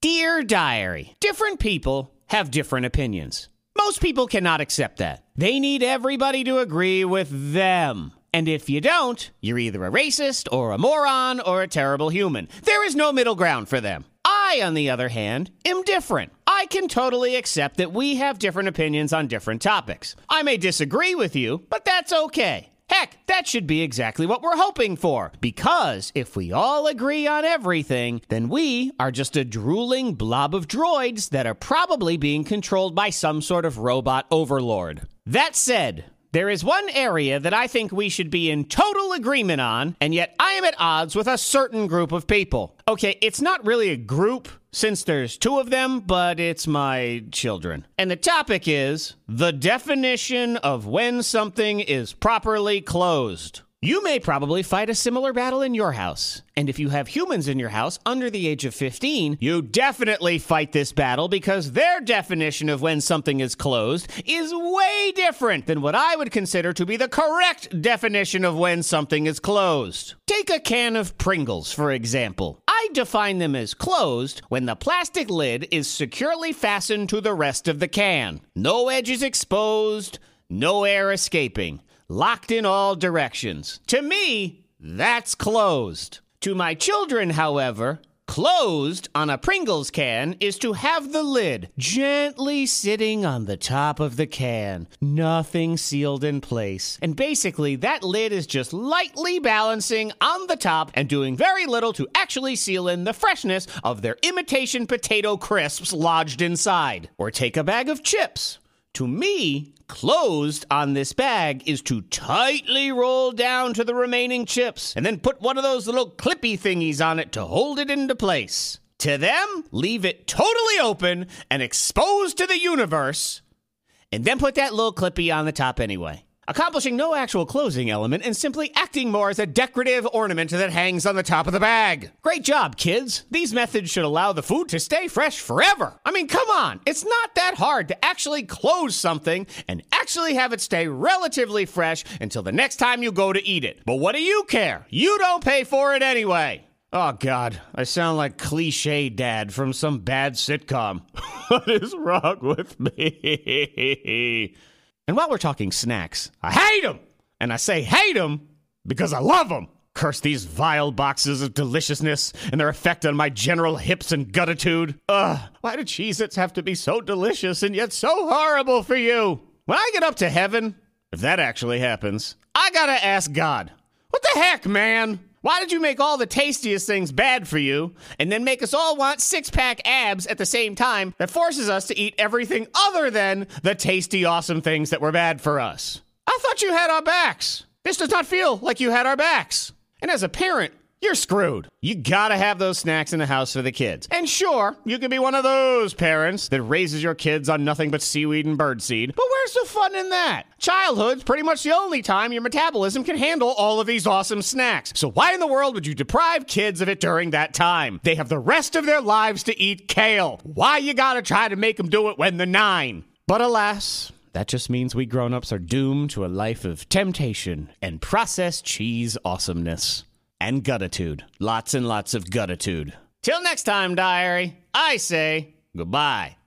Dear Diary, different people have different opinions. Most people cannot accept that. They need everybody to agree with them. And if you don't, you're either a racist or a moron or a terrible human. There is no middle ground for them. I, on the other hand, am different. I can totally accept that we have different opinions on different topics. I may disagree with you, but that's okay. Heck, that should be exactly what we're hoping for. Because if we all agree on everything, then we are just a drooling blob of droids that are probably being controlled by some sort of robot overlord. That said, there is one area that I think we should be in total agreement on, and yet I am at odds with a certain group of people. Okay, it's not really a group since there's two of them, but it's my children. And the topic is the definition of when something is properly closed. You may probably fight a similar battle in your house. And if you have humans in your house under the age of 15, you definitely fight this battle because their definition of when something is closed is way different than what I would consider to be the correct definition of when something is closed. Take a can of Pringles, for example. I define them as closed when the plastic lid is securely fastened to the rest of the can. No edges exposed, no air escaping locked in all directions. To me, that's closed. To my children, however, closed on a Pringles can is to have the lid gently sitting on the top of the can, nothing sealed in place. And basically, that lid is just lightly balancing on the top and doing very little to actually seal in the freshness of their imitation potato crisps lodged inside. Or take a bag of chips. To me, closed on this bag is to tightly roll down to the remaining chips and then put one of those little clippy thingies on it to hold it into place. To them, leave it totally open and exposed to the universe, and then put that little clippy on the top anyway accomplishing no actual closing element and simply acting more as a decorative ornament that hangs on the top of the bag. Great job, kids. These methods should allow the food to stay fresh forever. I mean, come on. It's not that hard to actually close something and actually have it stay relatively fresh until the next time you go to eat it. But what do you care? You don't pay for it anyway. Oh, God, I sound like cliche dad from some bad sitcom. what is wrong with me? And while we're talking snacks, I hate them! And I say hate them because I love them! Curse these vile boxes of deliciousness and their effect on my general hips and guttitude. Ugh, why do Cheez Its have to be so delicious and yet so horrible for you? When I get up to heaven, if that actually happens, I gotta ask God, what the heck, man? Why did you make all the tastiest things bad for you and then make us all want six pack abs at the same time that forces us to eat everything other than the tasty, awesome things that were bad for us? I thought you had our backs. This does not feel like you had our backs. And as a parent, you're screwed. You gotta have those snacks in the house for the kids. And sure, you can be one of those parents that raises your kids on nothing but seaweed and birdseed. But where's the fun in that? Childhood's pretty much the only time your metabolism can handle all of these awesome snacks. So why in the world would you deprive kids of it during that time? They have the rest of their lives to eat kale. Why you gotta try to make them do it when they're nine? But alas, that just means we grown-ups are doomed to a life of temptation and processed cheese awesomeness and guttitude. Lots and lots of guttitude. Till next time, diary, I say goodbye.